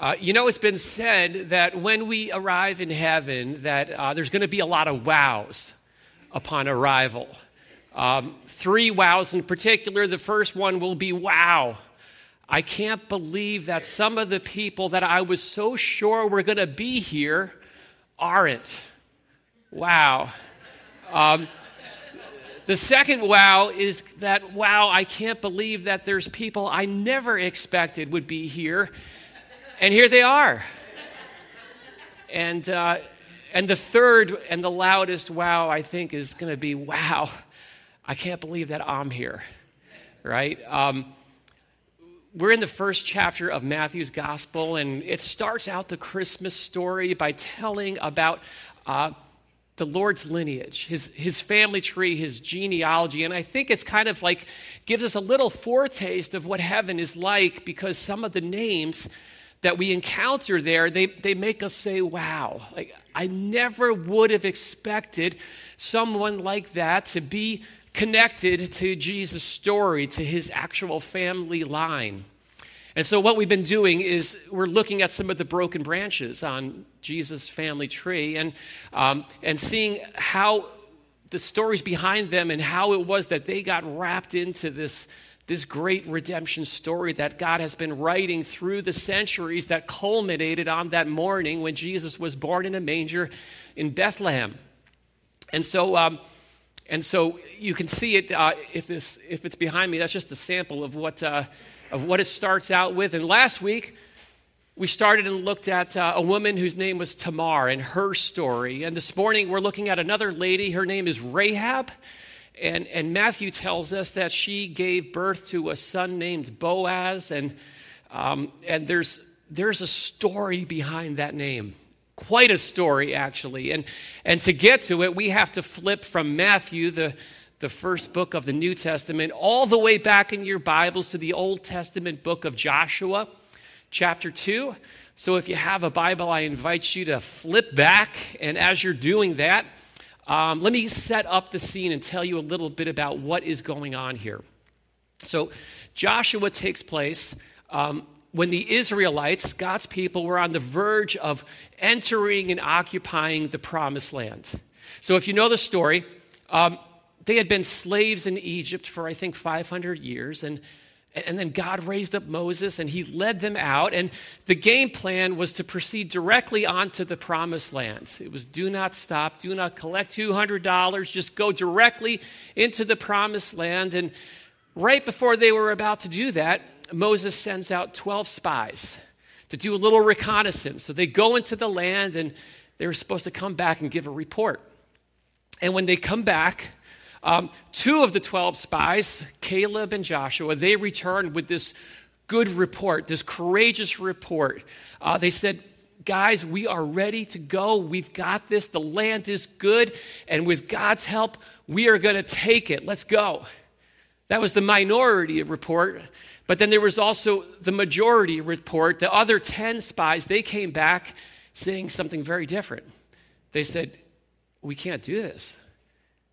Uh, you know, it's been said that when we arrive in heaven, that uh, there's going to be a lot of wows upon arrival. Um, three wows in particular. The first one will be wow. I can't believe that some of the people that I was so sure were going to be here aren't. Wow. Um, the second wow is that, wow, I can't believe that there's people I never expected would be here and here they are. And, uh, and the third and the loudest wow, I think, is going to be wow, I can't believe that I'm here, right? Um, we're in the first chapter of Matthew's gospel, and it starts out the Christmas story by telling about uh, the Lord's lineage, his, his family tree, his genealogy. And I think it's kind of like gives us a little foretaste of what heaven is like because some of the names that we encounter there, they, they make us say, wow, like I never would have expected someone like that to be connected to Jesus' story, to his actual family line. And so, what we've been doing is we're looking at some of the broken branches on Jesus' family tree and, um, and seeing how the stories behind them and how it was that they got wrapped into this this great redemption story that God has been writing through the centuries that culminated on that morning when Jesus was born in a manger in Bethlehem. And so, um, and so you can see it uh, if, this, if it's behind me. That's just a sample of what, uh, of what it starts out with. And last week, we started and looked at uh, a woman whose name was Tamar and her story. And this morning, we're looking at another lady. Her name is Rahab. And, and Matthew tells us that she gave birth to a son named Boaz. And, um, and there's, there's a story behind that name. Quite a story, actually. And, and to get to it, we have to flip from Matthew, the, the first book of the New Testament, all the way back in your Bibles to the Old Testament book of Joshua, chapter 2. So if you have a Bible, I invite you to flip back. And as you're doing that, um, let me set up the scene and tell you a little bit about what is going on here. So, Joshua takes place um, when the Israelites, God's people, were on the verge of entering and occupying the promised land. So, if you know the story, um, they had been slaves in Egypt for, I think, 500 years, and and then God raised up Moses and he led them out. And the game plan was to proceed directly onto the promised land. It was do not stop, do not collect $200, just go directly into the promised land. And right before they were about to do that, Moses sends out 12 spies to do a little reconnaissance. So they go into the land and they were supposed to come back and give a report. And when they come back, um, two of the 12 spies, Caleb and Joshua, they returned with this good report, this courageous report. Uh, they said, Guys, we are ready to go. We've got this. The land is good. And with God's help, we are going to take it. Let's go. That was the minority report. But then there was also the majority report. The other 10 spies, they came back saying something very different. They said, We can't do this.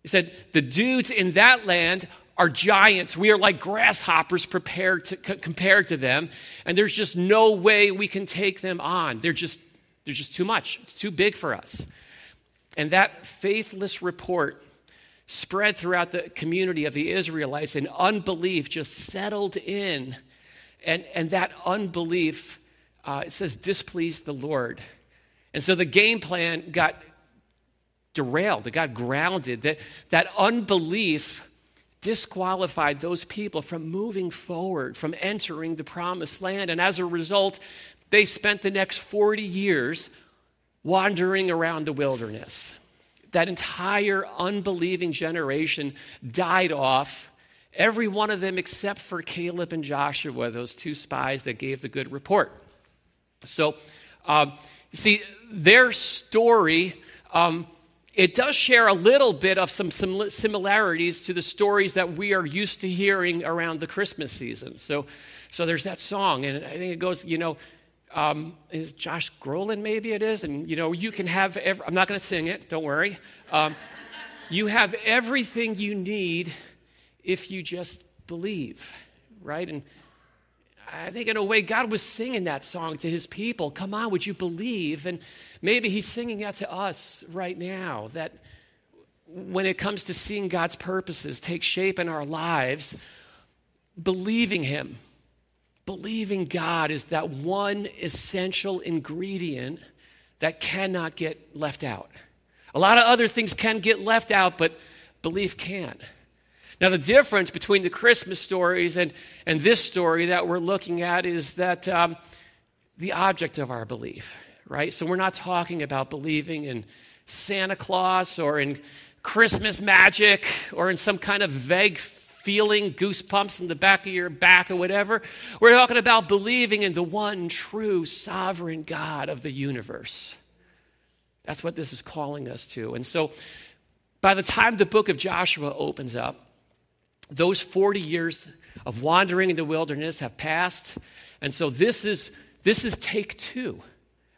He said, The dudes in that land are giants. We are like grasshoppers prepared to, c- compared to them, and there's just no way we can take them on. They're just, they're just too much, it's too big for us. And that faithless report spread throughout the community of the Israelites, and unbelief just settled in. And, and that unbelief, uh, it says, displeased the Lord. And so the game plan got derailed, it got grounded. That, that unbelief disqualified those people from moving forward, from entering the promised land. And as a result, they spent the next 40 years wandering around the wilderness. That entire unbelieving generation died off, every one of them except for Caleb and Joshua, those two spies that gave the good report. So, um, see, their story um, it does share a little bit of some similarities to the stories that we are used to hearing around the Christmas season. So, so there's that song, and I think it goes, you know, um, is Josh Groban maybe it is, and you know, you can have. Every, I'm not going to sing it. Don't worry. Um, you have everything you need if you just believe, right? And I think in a way God was singing that song to his people. Come on, would you believe? And maybe he's singing that to us right now that when it comes to seeing God's purposes take shape in our lives, believing him, believing God is that one essential ingredient that cannot get left out. A lot of other things can get left out, but belief can't. Now, the difference between the Christmas stories and, and this story that we're looking at is that um, the object of our belief, right? So, we're not talking about believing in Santa Claus or in Christmas magic or in some kind of vague feeling, goosebumps in the back of your back or whatever. We're talking about believing in the one true sovereign God of the universe. That's what this is calling us to. And so, by the time the book of Joshua opens up, those 40 years of wandering in the wilderness have passed. And so this is this is take 2.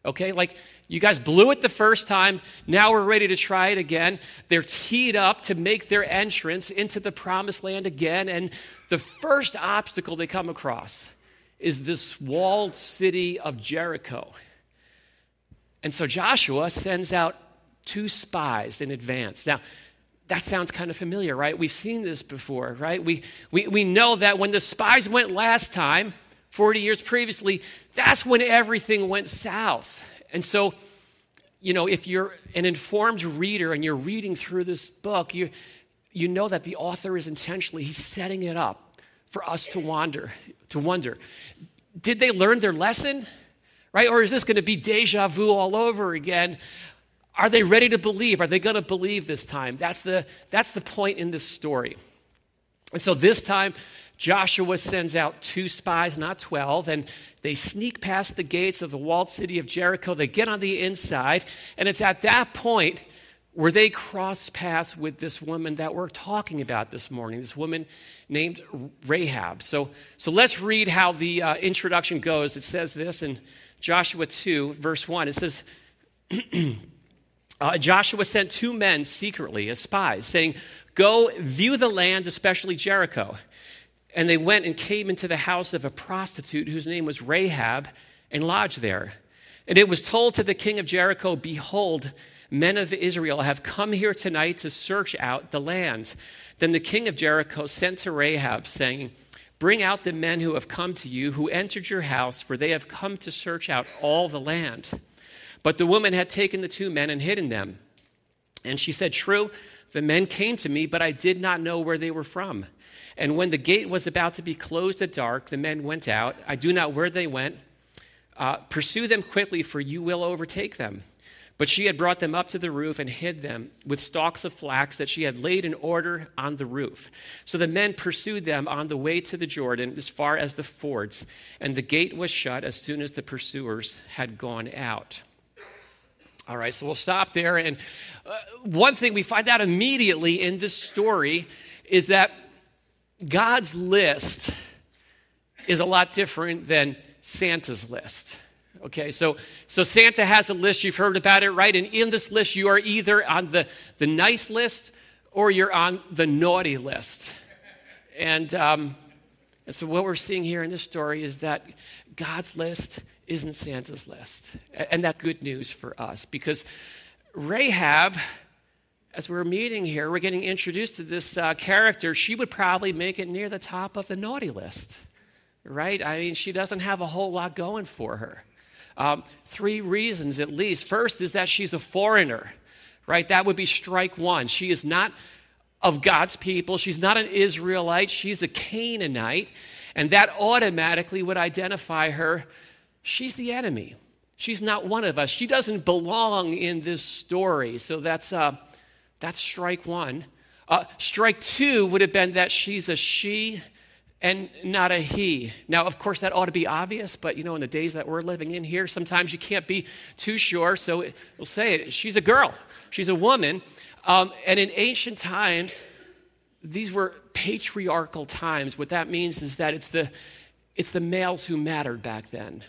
Okay? Like you guys blew it the first time. Now we're ready to try it again. They're teed up to make their entrance into the promised land again. And the first obstacle they come across is this walled city of Jericho. And so Joshua sends out two spies in advance. Now, that sounds kind of familiar, right? We've seen this before, right? We, we, we know that when the spies went last time, 40 years previously, that's when everything went south. And so, you know, if you're an informed reader and you're reading through this book, you, you know that the author is intentionally, he's setting it up for us to wander, to wonder. Did they learn their lesson? Right? Or is this going to be deja vu all over again? Are they ready to believe? Are they going to believe this time? That's the, that's the point in this story. And so this time, Joshua sends out two spies, not 12, and they sneak past the gates of the walled city of Jericho. They get on the inside, and it's at that point where they cross paths with this woman that we're talking about this morning, this woman named Rahab. So, so let's read how the uh, introduction goes. It says this in Joshua 2, verse 1. It says, uh, Joshua sent two men secretly as spies, saying, Go view the land, especially Jericho. And they went and came into the house of a prostitute whose name was Rahab and lodged there. And it was told to the king of Jericho, Behold, men of Israel have come here tonight to search out the land. Then the king of Jericho sent to Rahab, saying, Bring out the men who have come to you, who entered your house, for they have come to search out all the land. But the woman had taken the two men and hidden them. And she said, True, the men came to me, but I did not know where they were from. And when the gate was about to be closed at dark, the men went out. I do not where they went. Uh, pursue them quickly, for you will overtake them. But she had brought them up to the roof and hid them with stalks of flax that she had laid in order on the roof. So the men pursued them on the way to the Jordan as far as the fords, and the gate was shut as soon as the pursuers had gone out. All right, so we'll stop there. And uh, one thing we find out immediately in this story is that God's list is a lot different than Santa's list. Okay, so, so Santa has a list, you've heard about it, right? And in this list, you are either on the, the nice list or you're on the naughty list. And, um, and so, what we're seeing here in this story is that God's list isn't Santa's list. And that's good news for us because Rahab, as we're meeting here, we're getting introduced to this uh, character. She would probably make it near the top of the naughty list, right? I mean, she doesn't have a whole lot going for her. Um, three reasons at least. First is that she's a foreigner, right? That would be strike one. She is not of God's people. She's not an Israelite. She's a Canaanite. And that automatically would identify her she's the enemy. She's not one of us. She doesn't belong in this story. So that's, uh, that's strike one. Uh, strike two would have been that she's a she and not a he. Now, of course, that ought to be obvious, but you know, in the days that we're living in here, sometimes you can't be too sure. So we'll say it. She's a girl, she's a woman. Um, and in ancient times, these were patriarchal times. What that means is that it's the, it's the males who mattered back then.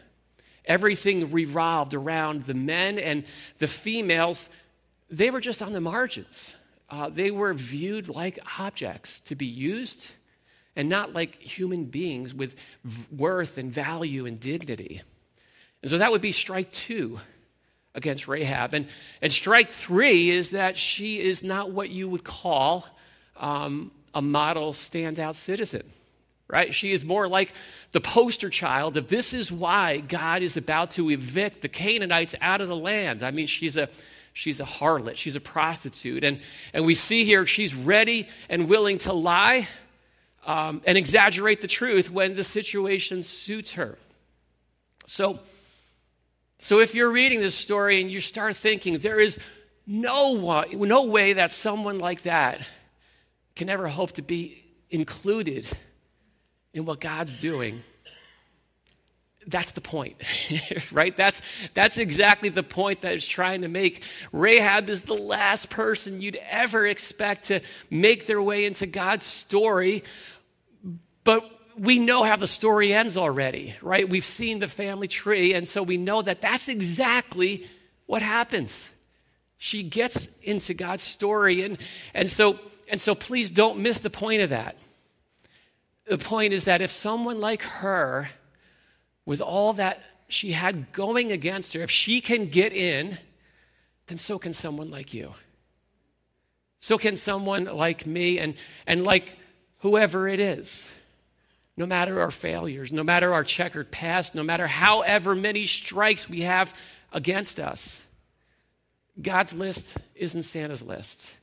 Everything revolved around the men and the females. They were just on the margins. Uh, they were viewed like objects to be used and not like human beings with worth and value and dignity. And so that would be strike two against Rahab. And, and strike three is that she is not what you would call um, a model standout citizen, right? She is more like the poster child of this is why God is about to evict the Canaanites out of the land. I mean, she's a she's a harlot, she's a prostitute. And, and we see here she's ready and willing to lie um, and exaggerate the truth when the situation suits her. So, so if you're reading this story and you start thinking, there is no, one, no way that someone like that can ever hope to be included in what God's doing, that's the point, right? That's, that's exactly the point that is trying to make. Rahab is the last person you'd ever expect to make their way into God's story, but we know how the story ends already, right? We've seen the family tree, and so we know that that's exactly what happens. She gets into God's story, and, and, so, and so please don't miss the point of that. The point is that if someone like her, with all that she had going against her, if she can get in, then so can someone like you. So can someone like me and, and like whoever it is no matter our failures, no matter our checkered past, no matter however many strikes we have against us. God's list isn't Santa's list.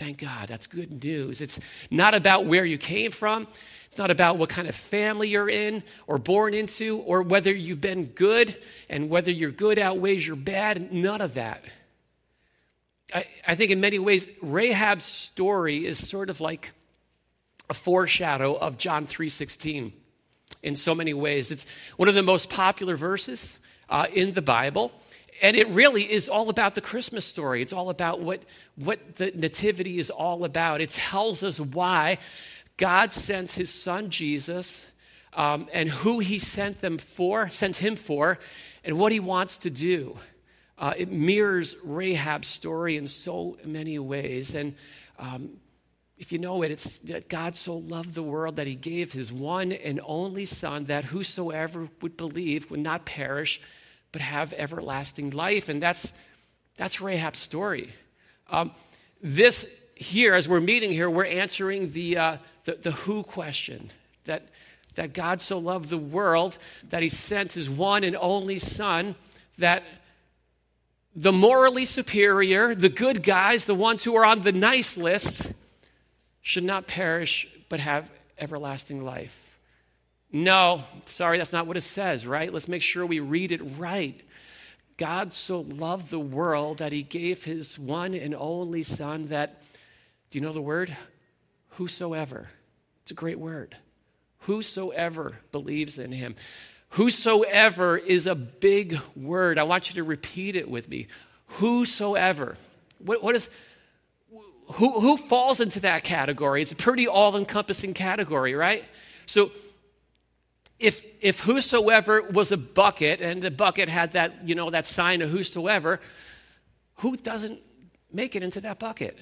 Thank God. That's good news. It's not about where you came from. It's not about what kind of family you're in or born into or whether you've been good and whether your good outweighs your bad. None of that. I, I think in many ways, Rahab's story is sort of like a foreshadow of John 3:16 in so many ways. It's one of the most popular verses uh, in the Bible. And it really is all about the Christmas story. It's all about what, what the Nativity is all about. It tells us why God sends his son Jesus um, and who he sent them for, sent him for, and what he wants to do. Uh, it mirrors Rahab's story in so many ways. And um, if you know it, it's that God so loved the world that he gave his one and only Son, that whosoever would believe would not perish, but have everlasting life. And that's, that's Rahab's story. Um, this here, as we're meeting here, we're answering the, uh, the, the who question that, that God so loved the world that he sent his one and only Son, that the morally superior, the good guys, the ones who are on the nice list, should not perish but have everlasting life. No, sorry, that's not what it says, right? Let's make sure we read it right. God so loved the world that he gave his one and only Son that, do you know the word? Whosoever. It's a great word. Whosoever believes in him. Whosoever is a big word. I want you to repeat it with me. Whosoever. What, what is who, who falls into that category? It's a pretty all encompassing category, right? So, if, if whosoever was a bucket and the bucket had that, you know, that sign of whosoever, who doesn't make it into that bucket?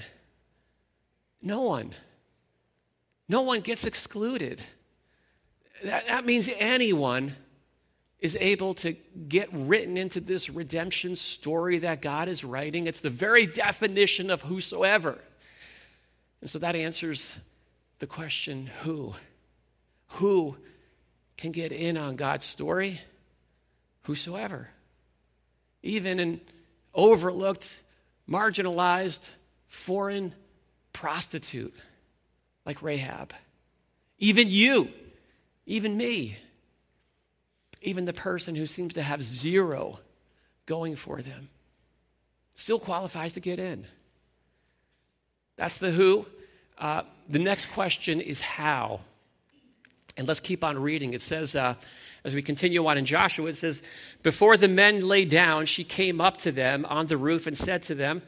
No one. No one gets excluded. That, that means anyone is able to get written into this redemption story that God is writing. It's the very definition of whosoever. And so that answers the question who? Who can get in on God's story? Whosoever. Even an overlooked, marginalized, foreign prostitute like Rahab. Even you, even me, even the person who seems to have zero going for them still qualifies to get in. That's the who. Uh, the next question is how. And let's keep on reading. It says, uh, as we continue on in Joshua, it says, Before the men lay down, she came up to them on the roof and said to them,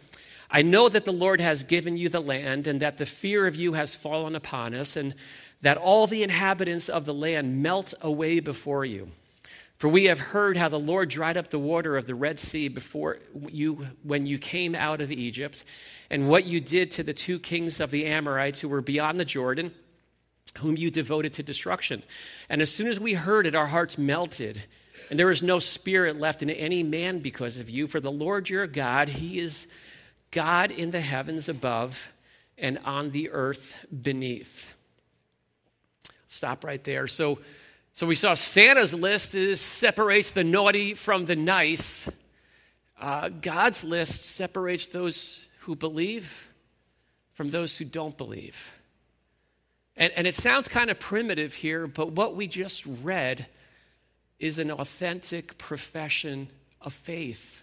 I know that the Lord has given you the land, and that the fear of you has fallen upon us, and that all the inhabitants of the land melt away before you. For we have heard how the Lord dried up the water of the Red Sea before you when you came out of Egypt, and what you did to the two kings of the Amorites who were beyond the Jordan, whom you devoted to destruction. And as soon as we heard it, our hearts melted, and there was no spirit left in any man because of you. For the Lord your God, He is God in the heavens above and on the earth beneath. Stop right there. So, so we saw Santa's list is, separates the naughty from the nice. Uh, God's list separates those who believe from those who don't believe. And, and it sounds kind of primitive here, but what we just read is an authentic profession of faith.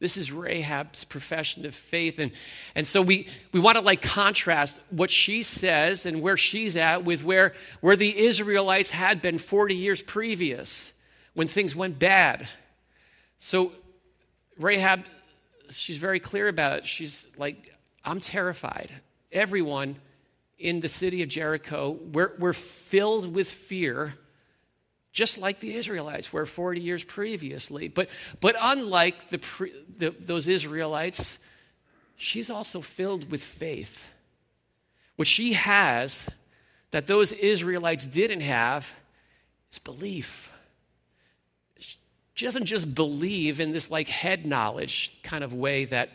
This is Rahab's profession of faith. And, and so we, we want to like contrast what she says and where she's at with where, where the Israelites had been 40 years previous when things went bad. So Rahab, she's very clear about it. She's like, I'm terrified. Everyone in the city of Jericho, we're, we're filled with fear, just like the Israelites were 40 years previously. But, but unlike the, the, those Israelites, she's also filled with faith. What she has that those Israelites didn't have is belief. She doesn't just believe in this like head knowledge kind of way that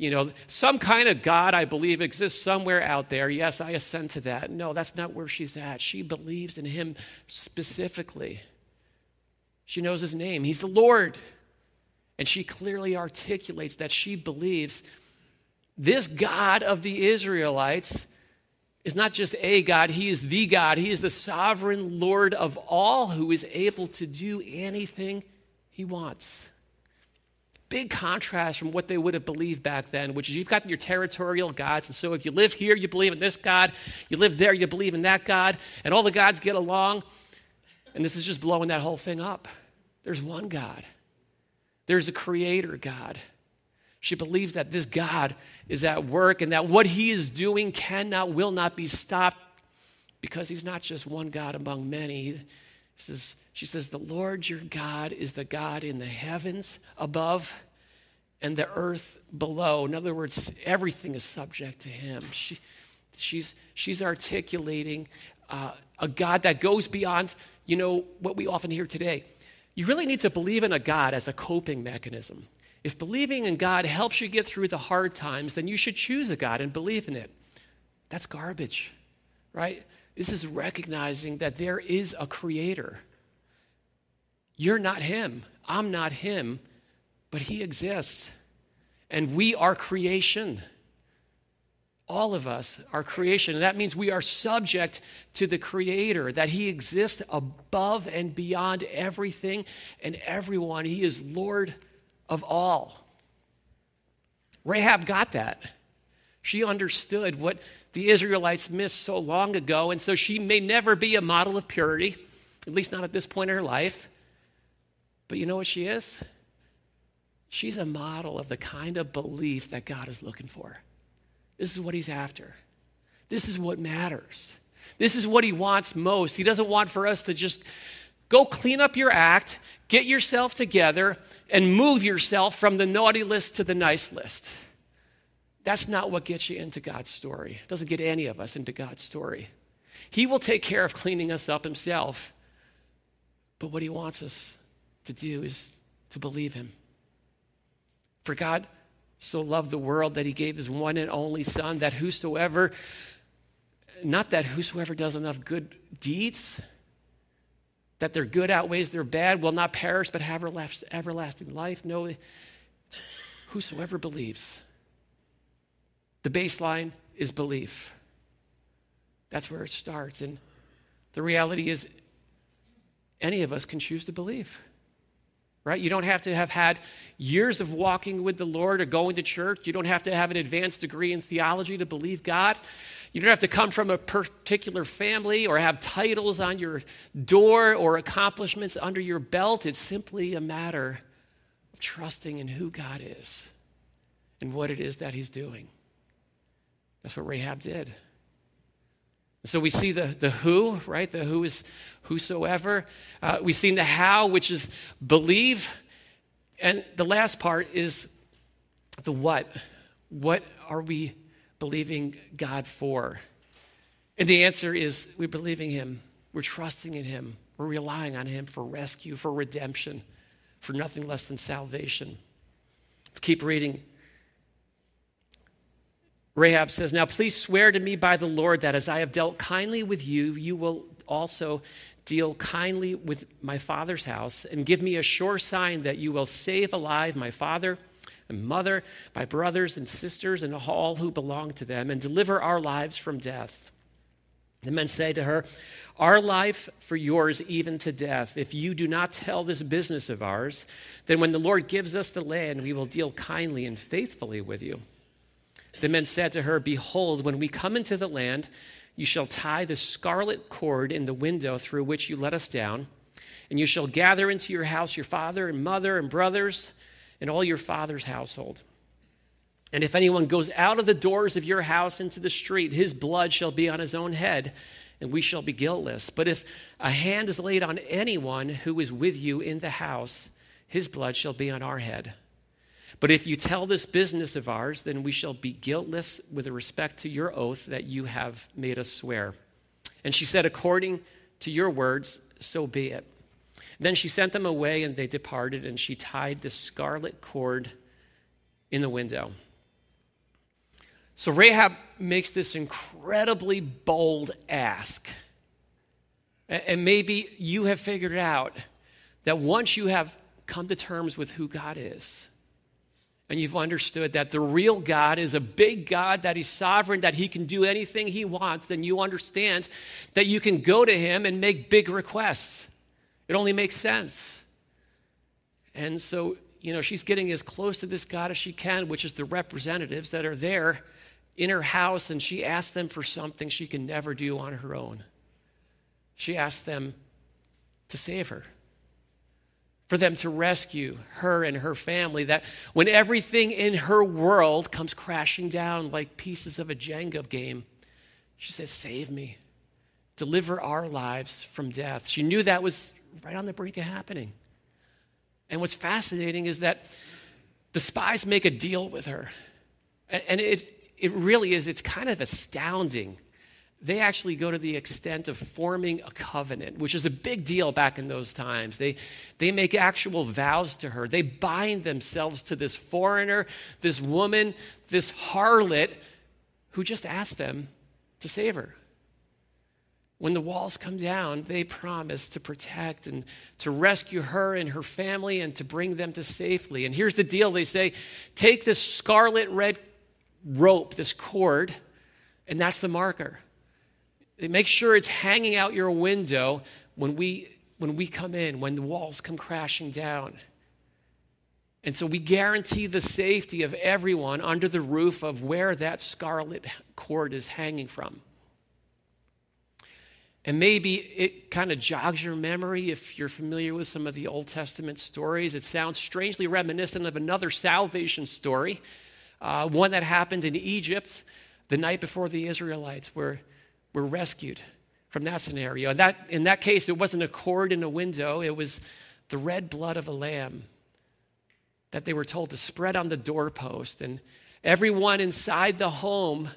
you know, some kind of God I believe exists somewhere out there. Yes, I assent to that. No, that's not where she's at. She believes in him specifically. She knows his name. He's the Lord. And she clearly articulates that she believes this God of the Israelites is not just a God, He is the God. He is the sovereign Lord of all who is able to do anything He wants big contrast from what they would have believed back then, which is you've got your territorial gods. And so if you live here, you believe in this God. You live there, you believe in that God. And all the gods get along. And this is just blowing that whole thing up. There's one God, there's a creator God. She believes that this God is at work and that what he is doing cannot, will not be stopped because he's not just one God among many. Says, she says, The Lord your God is the God in the heavens above and the earth below. In other words, everything is subject to him. She, she's, she's articulating uh, a God that goes beyond, you know, what we often hear today. You really need to believe in a God as a coping mechanism. If believing in God helps you get through the hard times, then you should choose a God and believe in it. That's garbage, right? This is recognizing that there is a creator. You're not him. I'm not him, but he exists. And we are creation. All of us are creation. And that means we are subject to the Creator, that He exists above and beyond everything and everyone. He is Lord of all. Rahab got that. She understood what the Israelites missed so long ago, and so she may never be a model of purity, at least not at this point in her life. But you know what she is? She's a model of the kind of belief that God is looking for. This is what He's after. This is what matters. This is what He wants most. He doesn't want for us to just go clean up your act, get yourself together, and move yourself from the naughty list to the nice list. That's not what gets you into God's story. It doesn't get any of us into God's story. He will take care of cleaning us up himself. But what he wants us to do is to believe him. For God so loved the world that he gave his one and only Son, that whosoever, not that whosoever does enough good deeds, that their good outweighs their bad, will not perish but have everlasting life. No, whosoever believes the baseline is belief. That's where it starts. And the reality is, any of us can choose to believe. Right? You don't have to have had years of walking with the Lord or going to church. You don't have to have an advanced degree in theology to believe God. You don't have to come from a particular family or have titles on your door or accomplishments under your belt. It's simply a matter of trusting in who God is and what it is that He's doing. That's what Rahab did. So we see the, the who, right? The who is whosoever. Uh, we've seen the how, which is believe. And the last part is the what. What are we believing God for? And the answer is we're believing Him, we're trusting in Him, we're relying on Him for rescue, for redemption, for nothing less than salvation. Let's keep reading. Rahab says, Now please swear to me by the Lord that as I have dealt kindly with you, you will also deal kindly with my father's house, and give me a sure sign that you will save alive my father and mother, my brothers and sisters, and all who belong to them, and deliver our lives from death. The men say to her, Our life for yours, even to death. If you do not tell this business of ours, then when the Lord gives us the land, we will deal kindly and faithfully with you. The men said to her, Behold, when we come into the land, you shall tie the scarlet cord in the window through which you let us down, and you shall gather into your house your father and mother and brothers and all your father's household. And if anyone goes out of the doors of your house into the street, his blood shall be on his own head, and we shall be guiltless. But if a hand is laid on anyone who is with you in the house, his blood shall be on our head. But if you tell this business of ours, then we shall be guiltless with respect to your oath that you have made us swear. And she said, According to your words, so be it. Then she sent them away, and they departed, and she tied the scarlet cord in the window. So Rahab makes this incredibly bold ask. And maybe you have figured out that once you have come to terms with who God is, and you've understood that the real God is a big God, that He's sovereign, that He can do anything He wants, then you understand that you can go to Him and make big requests. It only makes sense. And so, you know, she's getting as close to this God as she can, which is the representatives that are there in her house, and she asks them for something she can never do on her own. She asks them to save her for them to rescue her and her family. That when everything in her world comes crashing down like pieces of a Jenga game, she says, Save me. Deliver our lives from death. She knew that was right on the brink of happening. And what's fascinating is that the spies make a deal with her. And it, it really is, it's kind of astounding they actually go to the extent of forming a covenant, which is a big deal back in those times. They, they make actual vows to her. They bind themselves to this foreigner, this woman, this harlot who just asked them to save her. When the walls come down, they promise to protect and to rescue her and her family and to bring them to safely. And here's the deal they say take this scarlet red rope, this cord, and that's the marker Make sure it's hanging out your window when we, when we come in, when the walls come crashing down. And so we guarantee the safety of everyone under the roof of where that scarlet cord is hanging from. And maybe it kind of jogs your memory if you're familiar with some of the Old Testament stories. It sounds strangely reminiscent of another salvation story, uh, one that happened in Egypt the night before the Israelites, where were rescued from that scenario. And That, in that case, it wasn't a cord in a window, it was the red blood of a lamb that they were told to spread on the doorpost. And everyone inside the home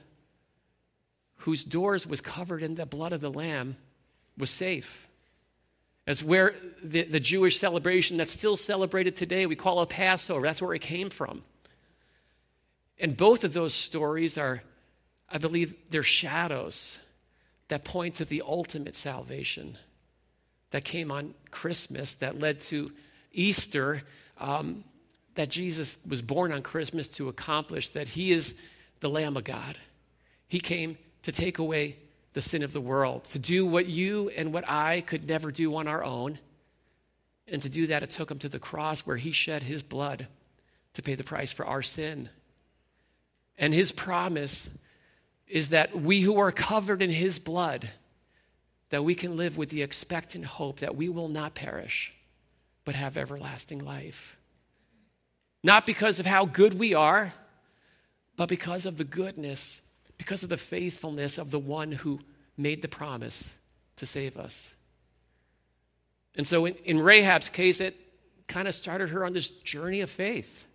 whose doors was covered in the blood of the lamb was safe. That's where the, the Jewish celebration that's still celebrated today, we call it Passover. That's where it came from. And both of those stories are, I believe, they're shadows that point to the ultimate salvation that came on Christmas, that led to Easter, um, that Jesus was born on Christmas to accomplish, that he is the Lamb of God. He came to take away the sin of the world, to do what you and what I could never do on our own. And to do that, it took him to the cross where he shed his blood to pay the price for our sin. And his promise is that we who are covered in his blood that we can live with the expectant hope that we will not perish but have everlasting life. Not because of how good we are but because of the goodness because of the faithfulness of the one who made the promise to save us. And so in, in rahab's case it kind of started her on this journey of faith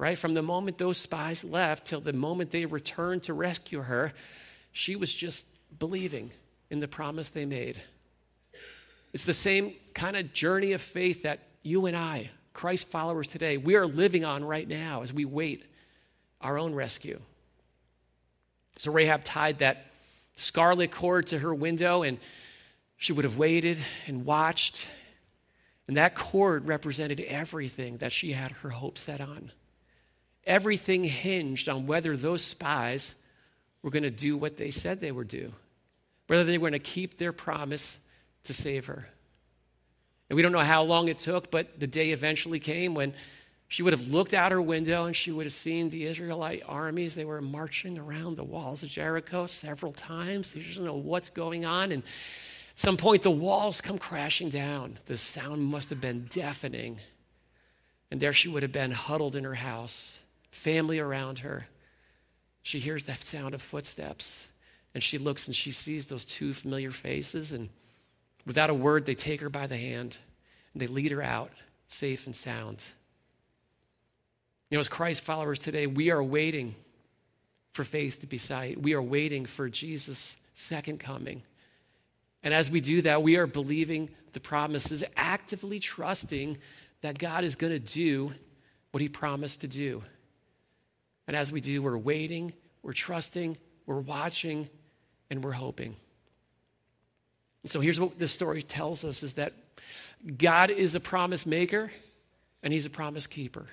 right? From the moment those spies left till the moment they returned to rescue her, she was just believing in the promise they made. It's the same kind of journey of faith that you and I, Christ followers today, we are living on right now as we wait our own rescue. So Rahab tied that scarlet cord to her window and she would have waited and watched. And that cord represented everything that she had her hope set on. Everything hinged on whether those spies were going to do what they said they would do, whether they were going to keep their promise to save her. And we don't know how long it took, but the day eventually came when she would have looked out her window and she would have seen the Israelite armies. They were marching around the walls of Jericho several times. She doesn't know what's going on. And at some point, the walls come crashing down. The sound must have been deafening. And there she would have been huddled in her house, family around her. She hears that sound of footsteps. And she looks and she sees those two familiar faces. And Without a word, they take her by the hand and they lead her out safe and sound. You know, as Christ followers today, we are waiting for faith to be sight. We are waiting for Jesus' second coming. And as we do that, we are believing the promises, actively trusting that God is going to do what he promised to do. And as we do, we're waiting, we're trusting, we're watching, and we're hoping. And so here's what this story tells us is that God is a promise maker and he's a promise keeper.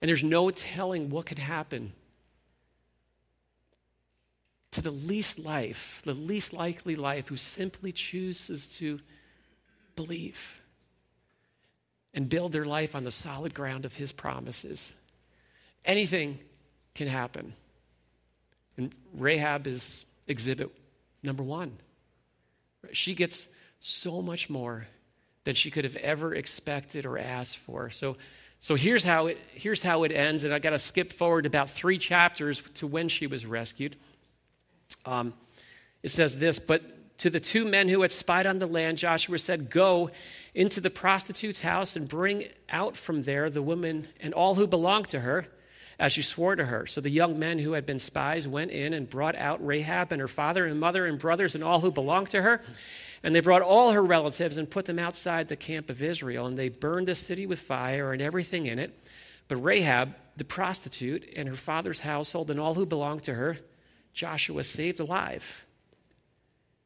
And there's no telling what could happen to the least life, the least likely life who simply chooses to believe and build their life on the solid ground of his promises. Anything can happen. And Rahab is exhibit number one. She gets so much more than she could have ever expected or asked for. So, so here's, how it, here's how it ends, and I got to skip forward about three chapters to when she was rescued. Um, it says this, but to the two men who had spied on the land, Joshua said, Go into the prostitute's house and bring out from there the woman and all who belong to her as you swore to her. So the young men who had been spies went in and brought out Rahab and her father and mother and brothers and all who belonged to her. And they brought all her relatives and put them outside the camp of Israel. And they burned the city with fire and everything in it. But Rahab, the prostitute, and her father's household and all who belonged to her, Joshua saved alive.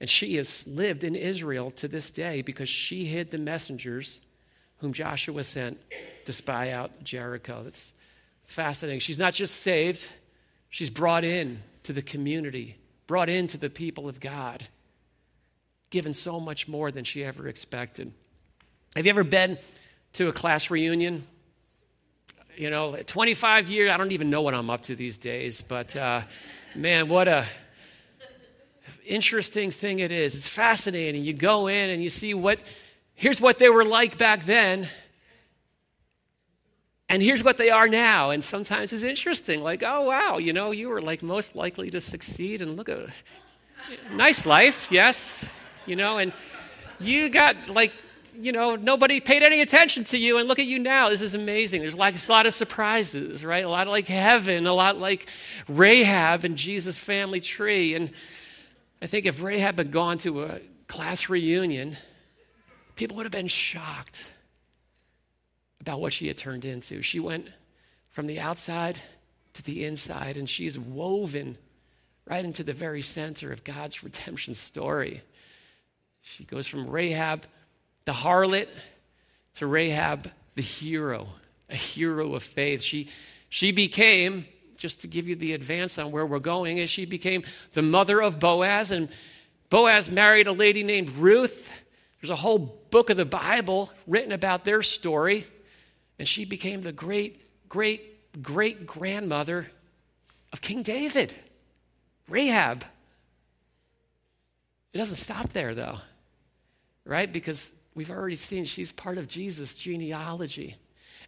And she has lived in Israel to this day because she hid the messengers whom Joshua sent to spy out Jericho. That's fascinating. She's not just saved, she's brought in to the community, brought into the people of God, given so much more than she ever expected. Have you ever been to a class reunion? You know, 25 years, I don't even know what I'm up to these days, but uh, man, what a interesting thing it is. It's fascinating. You go in and you see what, here's what they were like back then, and here's what they are now. And sometimes it's interesting, like, oh, wow, you know, you were like most likely to succeed. And look at nice life, yes, you know, and you got like, you know, nobody paid any attention to you. And look at you now. This is amazing. There's like a lot of surprises, right? A lot like heaven, a lot like Rahab and Jesus' family tree. And I think if Rahab had gone to a class reunion, people would have been shocked about what she had turned into. She went from the outside to the inside, and she's woven right into the very center of God's redemption story. She goes from Rahab, the harlot, to Rahab, the hero, a hero of faith. She, she became, just to give you the advance on where we're going, is she became the mother of Boaz, and Boaz married a lady named Ruth. There's a whole book of the Bible written about their story. And she became the great, great, great grandmother of King David, Rahab. It doesn't stop there, though, right? Because we've already seen she's part of Jesus' genealogy.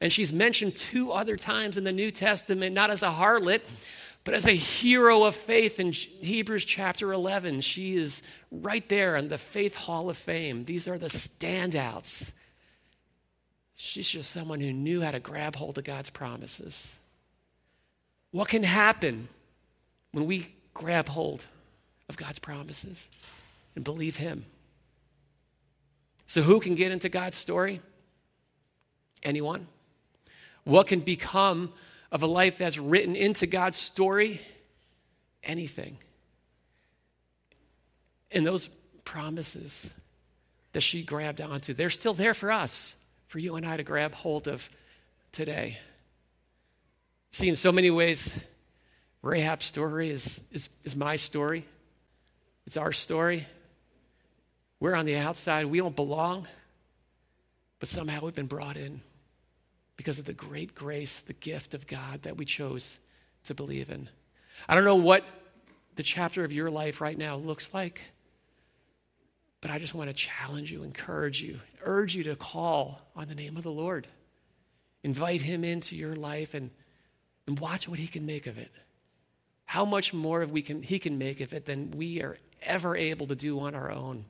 And she's mentioned two other times in the New Testament, not as a harlot, but as a hero of faith in Hebrews chapter 11. She is right there in the Faith Hall of Fame. These are the standouts She's just someone who knew how to grab hold of God's promises. What can happen when we grab hold of God's promises and believe Him. So, who can get into God's story? Anyone. What can become of a life that's written into God's story? Anything. And those promises that she grabbed onto, they're still there for us, for you and I to grab hold of today. See, in so many ways, Rahab's story is, is, is my story. It's our story. We're on the outside. We don't belong. But somehow we've been brought in because of the great grace, the gift of God that we chose to believe in. I don't know what the chapter of your life right now looks like, but I just want to challenge you, encourage you, urge you to call on the name of the Lord. Invite him into your life and, and watch what he can make of it. How much more we can, he can make of it than we are ever able to do on our own.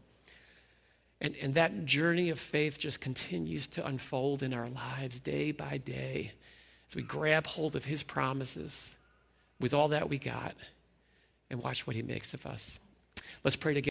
And, and that journey of faith just continues to unfold in our lives day by day as we grab hold of his promises with all that we got and watch what he makes of us. Let's pray together.